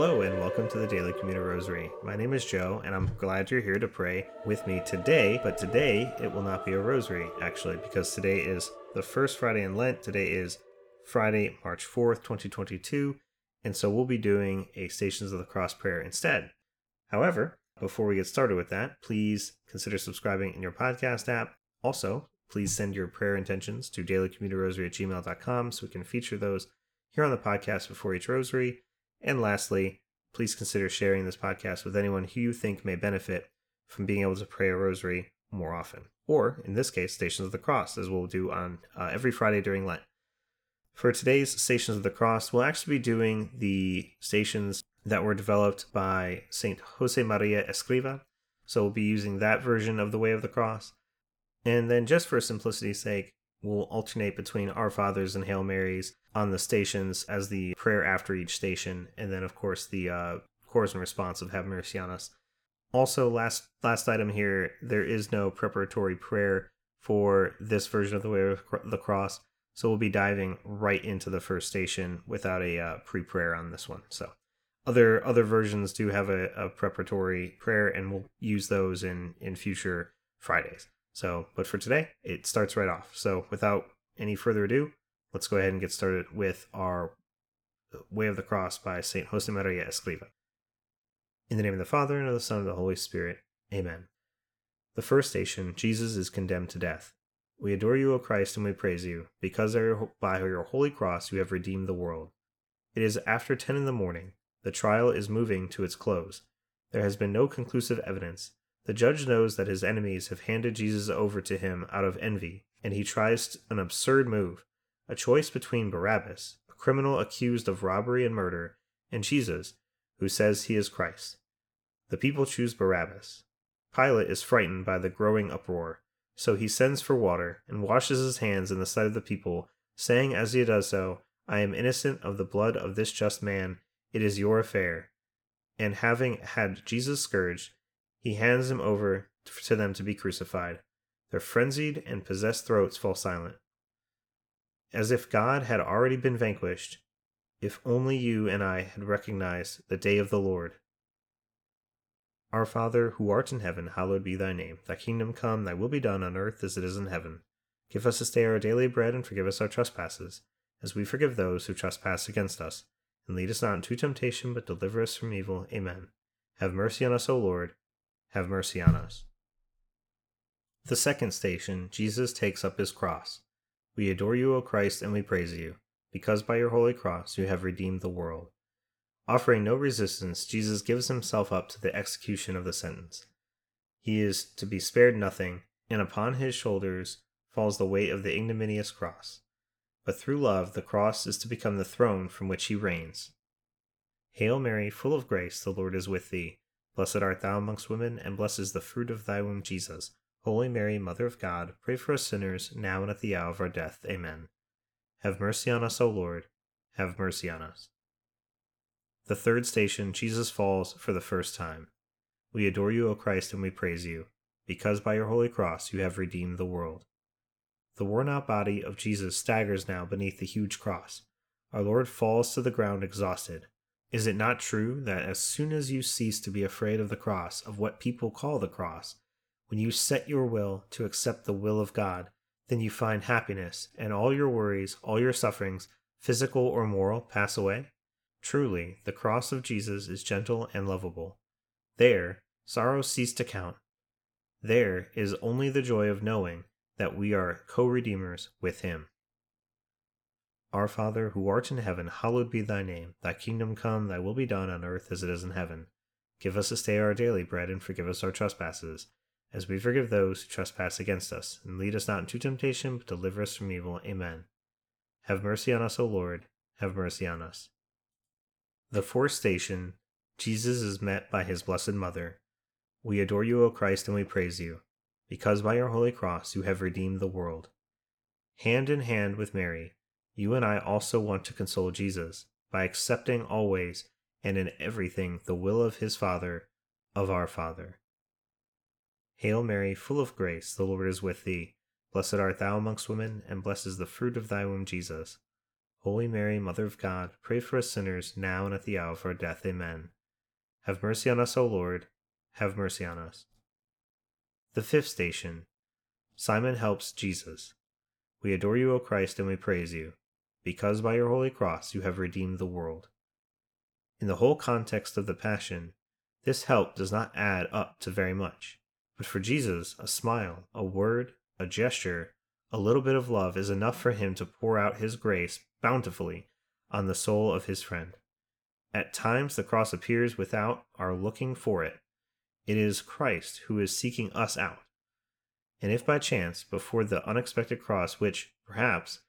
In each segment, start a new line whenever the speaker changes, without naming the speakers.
Hello, and welcome to the Daily Commuter Rosary. My name is Joe, and I'm glad you're here to pray with me today. But today, it will not be a rosary, actually, because today is the first Friday in Lent. Today is Friday, March 4th, 2022, and so we'll be doing a Stations of the Cross prayer instead. However, before we get started with that, please consider subscribing in your podcast app. Also, please send your prayer intentions to dailycommuterrosary at gmail.com so we can feature those here on the podcast before each rosary. And lastly, please consider sharing this podcast with anyone who you think may benefit from being able to pray a rosary more often. Or, in this case, Stations of the Cross, as we'll do on uh, every Friday during Lent. For today's Stations of the Cross, we'll actually be doing the stations that were developed by Saint Josemaria Escriva. So we'll be using that version of the Way of the Cross. And then, just for simplicity's sake, we'll alternate between Our Fathers and Hail Marys on the stations as the prayer after each station, and then, of course, the uh, chorus and response of Have Mercy on Us. Also, last last item here, there is no preparatory prayer for this version of the Way of the Cross, so we'll be diving right into the first station without a uh, pre prayer on this one. So other other versions do have a, a preparatory prayer, and we'll use those in in future Fridays. So, but for today, it starts right off. So, without any further ado, let's go ahead and get started with our uh, Way of the Cross by Saint Josemaria Escriva. In the name of the Father, and of the Son, and of the Holy Spirit. Amen. The first station, Jesus is condemned to death. We adore you, O Christ, and we praise you, because by your holy cross you have redeemed the world. It is after ten in the morning. The trial is moving to its close. There has been no conclusive evidence. The judge knows that his enemies have handed Jesus over to him out of envy, and he tries an absurd move a choice between Barabbas, a criminal accused of robbery and murder, and Jesus, who says he is Christ. The people choose Barabbas. Pilate is frightened by the growing uproar, so he sends for water and washes his hands in the sight of the people, saying as he does so, I am innocent of the blood of this just man, it is your affair. And having had Jesus scourged, he hands him over to them to be crucified. Their frenzied and possessed throats fall silent. As if God had already been vanquished, if only you and I had recognized the day of the Lord. Our Father, who art in heaven, hallowed be thy name. Thy kingdom come, thy will be done on earth as it is in heaven. Give us this day our daily bread, and forgive us our trespasses, as we forgive those who trespass against us. And lead us not into temptation, but deliver us from evil. Amen. Have mercy on us, O Lord have mercy on us. The second station, Jesus takes up his cross. We adore you, O Christ, and we praise you, because by your holy cross you have redeemed the world. Offering no resistance, Jesus gives himself up to the execution of the sentence. He is to be spared nothing, and upon his shoulders falls the weight of the ignominious cross. But through love, the cross is to become the throne from which he reigns. Hail Mary, full of grace, the Lord is with thee. Blessed art thou amongst women, and blessed is the fruit of thy womb, Jesus. Holy Mary, Mother of God, pray for us sinners, now and at the hour of our death. Amen. Have mercy on us, O Lord. Have mercy on us. The third station, Jesus falls for the first time. We adore you, O Christ, and we praise you, because by your holy cross you have redeemed the world. The worn out body of Jesus staggers now beneath the huge cross. Our Lord falls to the ground exhausted. Is it not true that as soon as you cease to be afraid of the cross, of what people call the cross, when you set your will to accept the will of God, then you find happiness, and all your worries, all your sufferings, physical or moral, pass away? Truly, the cross of Jesus is gentle and lovable. There, sorrows cease to count. There is only the joy of knowing that we are co redeemers with Him. Our Father, who art in heaven, hallowed be thy name. Thy kingdom come, thy will be done on earth as it is in heaven. Give us this day our daily bread, and forgive us our trespasses, as we forgive those who trespass against us. And lead us not into temptation, but deliver us from evil. Amen. Have mercy on us, O Lord. Have mercy on us. The fourth station Jesus is met by his blessed Mother. We adore you, O Christ, and we praise you, because by your holy cross you have redeemed the world. Hand in hand with Mary, you and I also want to console Jesus by accepting always and in everything the will of his Father, of our Father. Hail Mary, full of grace, the Lord is with thee. Blessed art thou amongst women, and blessed is the fruit of thy womb, Jesus. Holy Mary, Mother of God, pray for us sinners, now and at the hour of our death. Amen. Have mercy on us, O Lord. Have mercy on us. The fifth station Simon helps Jesus. We adore you, O Christ, and we praise you, because by your holy cross you have redeemed the world. In the whole context of the Passion, this help does not add up to very much. But for Jesus, a smile, a word, a gesture, a little bit of love is enough for him to pour out his grace bountifully on the soul of his friend. At times the cross appears without our looking for it. It is Christ who is seeking us out. And if by chance, before the unexpected cross, which, perhaps,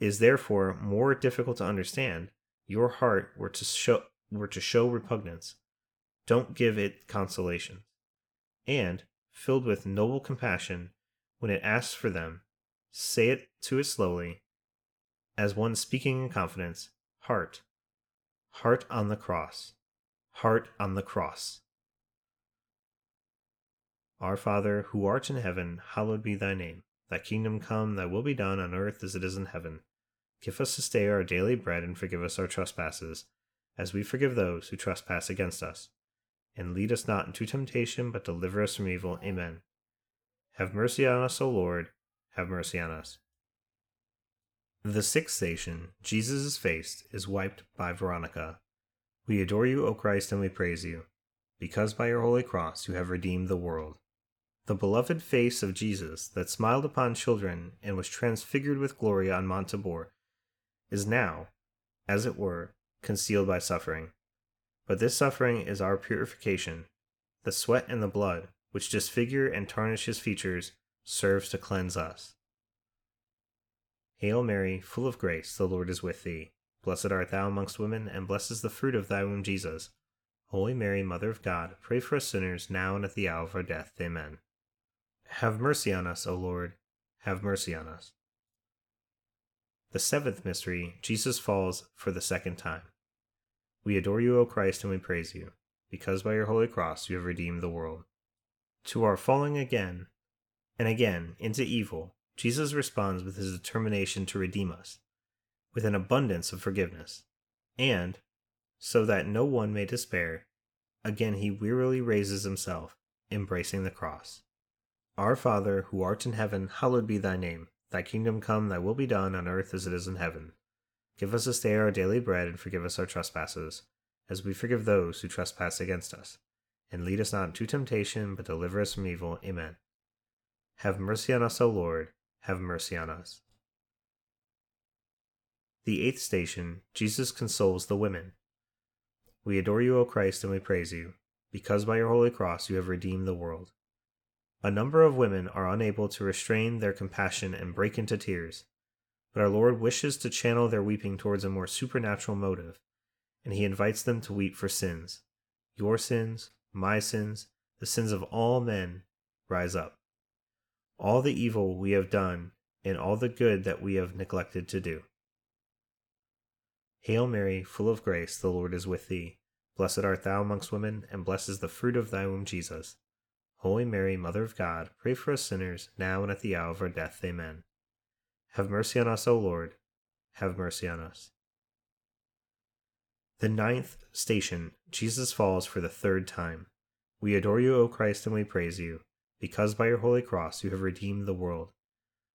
is therefore more difficult to understand, your heart were to show were to show repugnance, don't give it consolation. And, filled with noble compassion, when it asks for them, say it to it slowly, as one speaking in confidence Heart, heart on the cross, heart on the cross. Our Father, who art in heaven, hallowed be thy name. Thy kingdom come, thy will be done on earth as it is in heaven. Give us this day our daily bread, and forgive us our trespasses, as we forgive those who trespass against us. And lead us not into temptation, but deliver us from evil. Amen. Have mercy on us, O Lord. Have mercy on us. The sixth station, Jesus is faced, is wiped by Veronica. We adore you, O Christ, and we praise you, because by your holy cross you have redeemed the world. The beloved face of Jesus that smiled upon children and was transfigured with glory on Mount Tabor is now, as it were, concealed by suffering. But this suffering is our purification. The sweat and the blood, which disfigure and tarnish his features, serves to cleanse us. Hail Mary, full of grace, the Lord is with thee. Blessed art thou amongst women, and blessed is the fruit of thy womb, Jesus. Holy Mary, Mother of God, pray for us sinners, now and at the hour of our death. Amen. Have mercy on us, O Lord. Have mercy on us. The seventh mystery, Jesus falls for the second time. We adore you, O Christ, and we praise you, because by your holy cross you have redeemed the world. To our falling again and again into evil, Jesus responds with his determination to redeem us, with an abundance of forgiveness. And, so that no one may despair, again he wearily raises himself, embracing the cross. Our Father, who art in heaven, hallowed be thy name. Thy kingdom come, thy will be done on earth as it is in heaven. Give us this day our daily bread, and forgive us our trespasses, as we forgive those who trespass against us. And lead us not into temptation, but deliver us from evil. Amen. Have mercy on us, O Lord have mercy on us. The eighth station Jesus consoles the women. We adore you, O Christ, and we praise you, because by your holy cross you have redeemed the world. A number of women are unable to restrain their compassion and break into tears, but our Lord wishes to channel their weeping towards a more supernatural motive, and he invites them to weep for sins. Your sins, my sins, the sins of all men rise up all the evil we have done and all the good that we have neglected to do. Hail Mary, full of grace, the Lord is with thee. Blessed art thou amongst women, and blessed is the fruit of thy womb, Jesus. Holy Mary, Mother of God, pray for us sinners, now and at the hour of our death. Amen. Have mercy on us, O Lord. Have mercy on us. The ninth station Jesus falls for the third time. We adore you, O Christ, and we praise you because by your holy cross you have redeemed the world.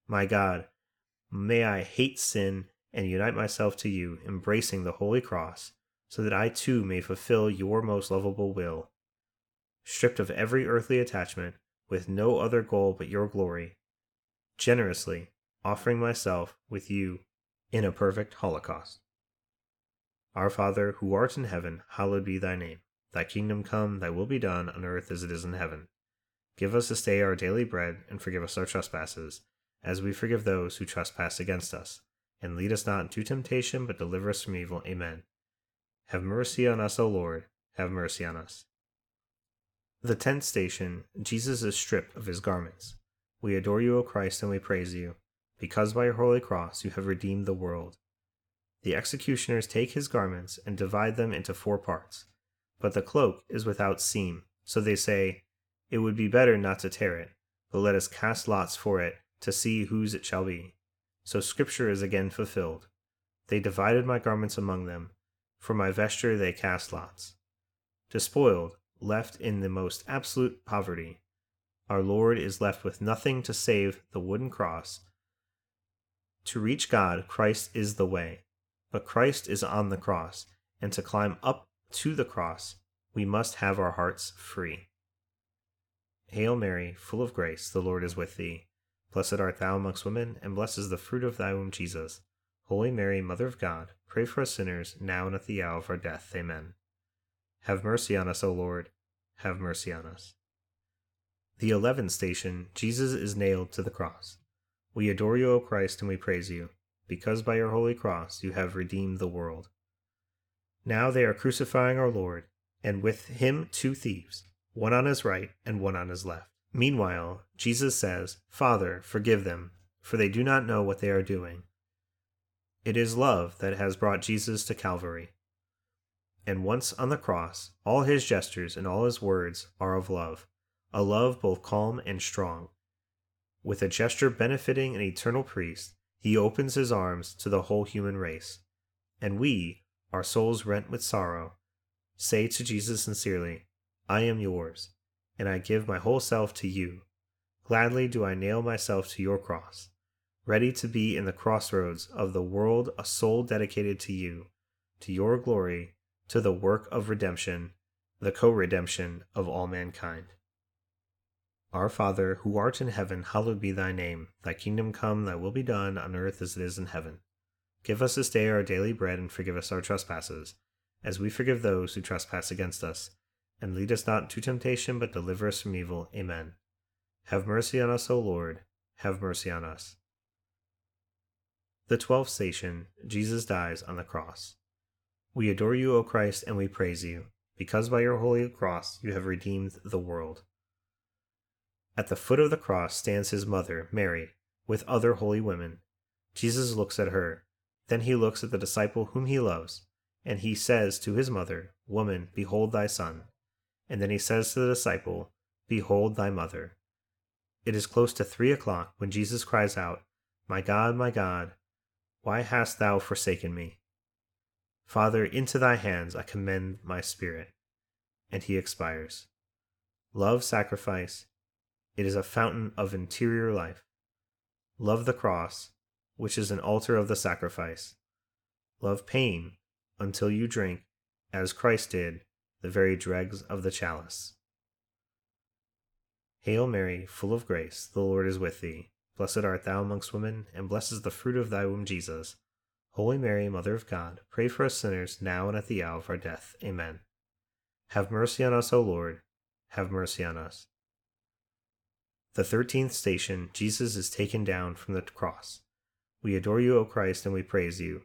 My God, may I hate sin and unite myself to you, embracing the holy cross, so that I too may fulfill your most lovable will. Stripped of every earthly attachment, with no other goal but your glory, generously offering myself with you in a perfect holocaust. Our Father, who art in heaven, hallowed be thy name. Thy kingdom come, thy will be done on earth as it is in heaven. Give us this day our daily bread, and forgive us our trespasses, as we forgive those who trespass against us. And lead us not into temptation, but deliver us from evil. Amen. Have mercy on us, O Lord. Have mercy on us. The tenth station Jesus is stripped of his garments. We adore you, O Christ, and we praise you, because by your holy cross you have redeemed the world. The executioners take his garments and divide them into four parts, but the cloak is without seam, so they say, it would be better not to tear it, but let us cast lots for it to see whose it shall be. So Scripture is again fulfilled. They divided my garments among them. For my vesture they cast lots. Despoiled, left in the most absolute poverty, our Lord is left with nothing to save the wooden cross. To reach God, Christ is the way, but Christ is on the cross, and to climb up to the cross, we must have our hearts free. Hail Mary, full of grace, the Lord is with thee. Blessed art thou amongst women, and blessed is the fruit of thy womb, Jesus. Holy Mary, Mother of God, pray for us sinners, now and at the hour of our death. Amen. Have mercy on us, O Lord. Have mercy on us. The eleventh station, Jesus is nailed to the cross. We adore you, O Christ, and we praise you, because by your holy cross you have redeemed the world. Now they are crucifying our Lord, and with him two thieves, one on his right and one on his left. Meanwhile, Jesus says, Father, forgive them, for they do not know what they are doing. It is love that has brought Jesus to Calvary. And once on the cross, all his gestures and all his words are of love a love both calm and strong. With a gesture benefiting an eternal priest, he opens his arms to the whole human race. And we, our souls rent with sorrow, say to Jesus sincerely, I am yours, and I give my whole self to you. Gladly do I nail myself to your cross, ready to be in the crossroads of the world a soul dedicated to you, to your glory, to the work of redemption, the co redemption of all mankind. Our Father, who art in heaven, hallowed be thy name. Thy kingdom come, thy will be done, on earth as it is in heaven. Give us this day our daily bread, and forgive us our trespasses, as we forgive those who trespass against us. And lead us not into temptation, but deliver us from evil. Amen. Have mercy on us, O Lord. Have mercy on us. The twelfth station Jesus dies on the cross. We adore you, O Christ, and we praise you, because by your holy cross you have redeemed the world. At the foot of the cross stands his mother, Mary, with other holy women. Jesus looks at her. Then he looks at the disciple whom he loves, and he says to his mother, Woman, behold thy son. And then he says to the disciple, Behold thy mother. It is close to three o'clock when Jesus cries out, My God, my God, why hast thou forsaken me? Father, into thy hands I commend my spirit. And he expires. Love sacrifice, it is a fountain of interior life. Love the cross, which is an altar of the sacrifice. Love pain until you drink, as Christ did, the very dregs of the chalice. Hail Mary, full of grace, the Lord is with thee. Blessed art thou amongst women, and blessed is the fruit of thy womb, Jesus. Holy Mary, Mother of God, pray for us sinners, now and at the hour of our death. Amen. Have mercy on us, O Lord. Have mercy on us. The thirteenth station, Jesus is taken down from the cross. We adore you, O Christ, and we praise you,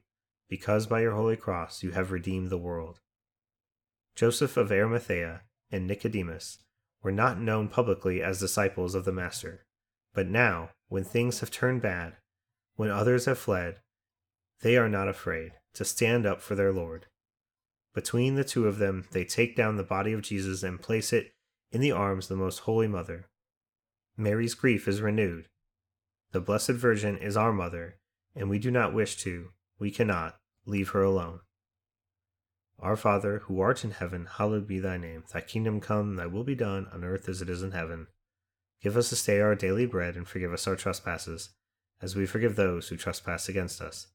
because by your holy cross you have redeemed the world. Joseph of Arimathea and Nicodemus were not known publicly as disciples of the Master, but now, when things have turned bad, when others have fled, they are not afraid to stand up for their Lord. Between the two of them, they take down the body of Jesus and place it in the arms of the Most Holy Mother Mary's grief is renewed. The Blessed Virgin is our mother, and we do not wish to, we cannot, leave her alone. Our Father, who art in heaven, hallowed be thy name. Thy kingdom come, thy will be done, on earth as it is in heaven. Give us this day our daily bread, and forgive us our trespasses, as we forgive those who trespass against us.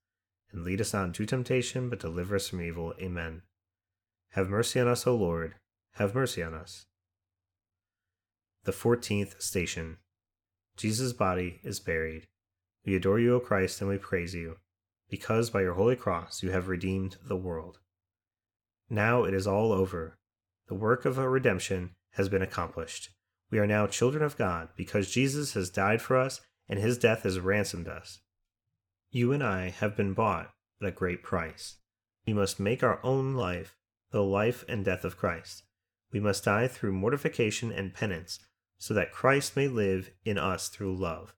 And lead us not into temptation, but deliver us from evil. Amen. Have mercy on us, O Lord. Have mercy on us. The fourteenth station Jesus' body is buried. We adore you, O Christ, and we praise you, because by your holy cross you have redeemed the world. Now it is all over. The work of our redemption has been accomplished. We are now children of God because Jesus has died for us and his death has ransomed us. You and I have been bought at a great price. We must make our own life the life and death of Christ. We must die through mortification and penance so that Christ may live in us through love,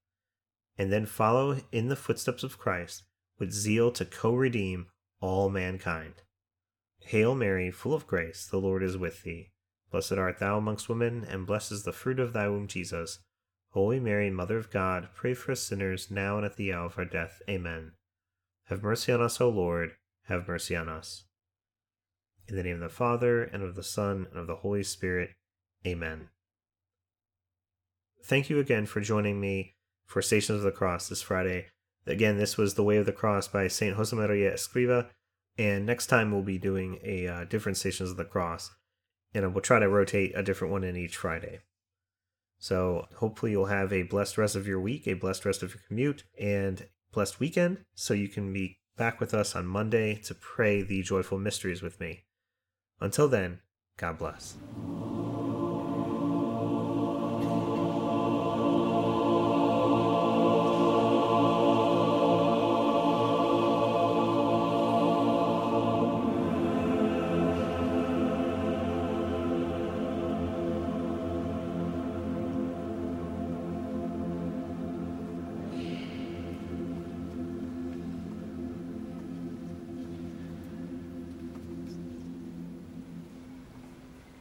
and then follow in the footsteps of Christ with zeal to co redeem all mankind. Hail Mary, full of grace, the Lord is with thee. Blessed art thou amongst women, and blessed is the fruit of thy womb, Jesus. Holy Mary, Mother of God, pray for us sinners, now and at the hour of our death. Amen. Have mercy on us, O Lord, have mercy on us. In the name of the Father, and of the Son, and of the Holy Spirit. Amen. Thank you again for joining me for Stations of the Cross this Friday. Again, this was The Way of the Cross by St. Josemaria Escriva, and next time we'll be doing a uh, different Stations of the Cross, and we'll try to rotate a different one in each Friday. So hopefully you'll have a blessed rest of your week, a blessed rest of your commute, and blessed weekend, so you can be back with us on Monday to pray the joyful mysteries with me. Until then, God bless.